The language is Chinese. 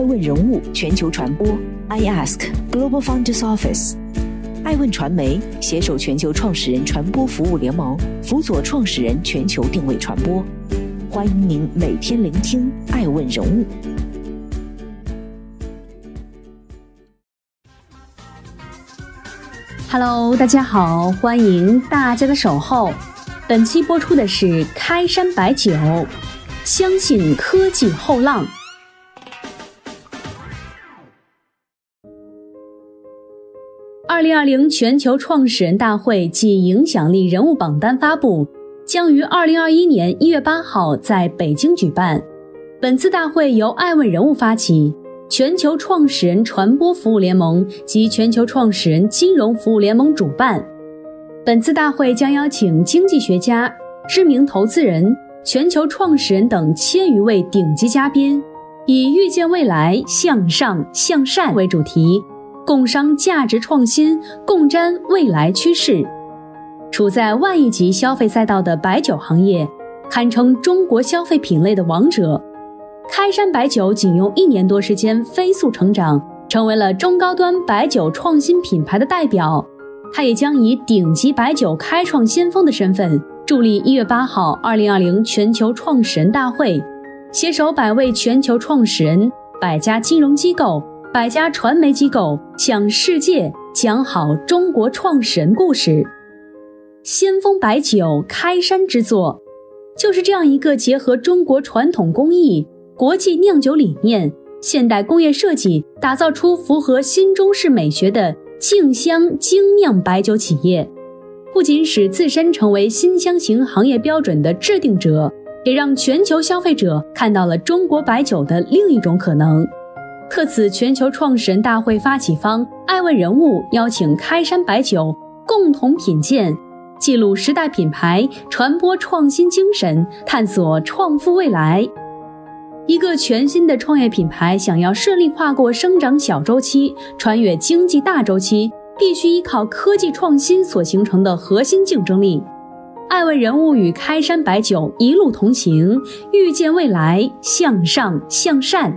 爱问人物全球传播，I Ask Global Founders Office。爱问传媒携手全球创始人传播服务联盟，辅佐创始人全球定位传播。欢迎您每天聆听爱问人物。Hello，大家好，欢迎大家的守候。本期播出的是开山白酒，相信科技后浪。二零二零全球创始人大会暨影响力人物榜单发布，将于二零二一年一月八号在北京举办。本次大会由爱问人物发起，全球创始人传播服务联盟及全球创始人金融服务联盟主办。本次大会将邀请经济学家、知名投资人、全球创始人等千余位顶级嘉宾，以“预见未来，向上向善”为主题。共商价值创新，共瞻未来趋势。处在万亿级消费赛道的白酒行业，堪称中国消费品类的王者。开山白酒仅用一年多时间飞速成长，成为了中高端白酒创新品牌的代表。它也将以顶级白酒开创先锋的身份，助力一月八号二零二零全球创始人大会，携手百位全球创始人、百家金融机构。百家传媒机构向世界讲好中国创始人故事，先锋白酒开山之作，就是这样一个结合中国传统工艺、国际酿酒理念、现代工业设计，打造出符合新中式美学的静香精酿白酒企业。不仅使自身成为新香型行业标准的制定者，也让全球消费者看到了中国白酒的另一种可能。特此，全球创始人大会发起方爱问人物邀请开山白酒共同品鉴，记录时代品牌传播创新精神，探索创富未来。一个全新的创业品牌想要顺利跨过生长小周期，穿越经济大周期，必须依靠科技创新所形成的核心竞争力。爱问人物与开山白酒一路同行，预见未来，向上向善。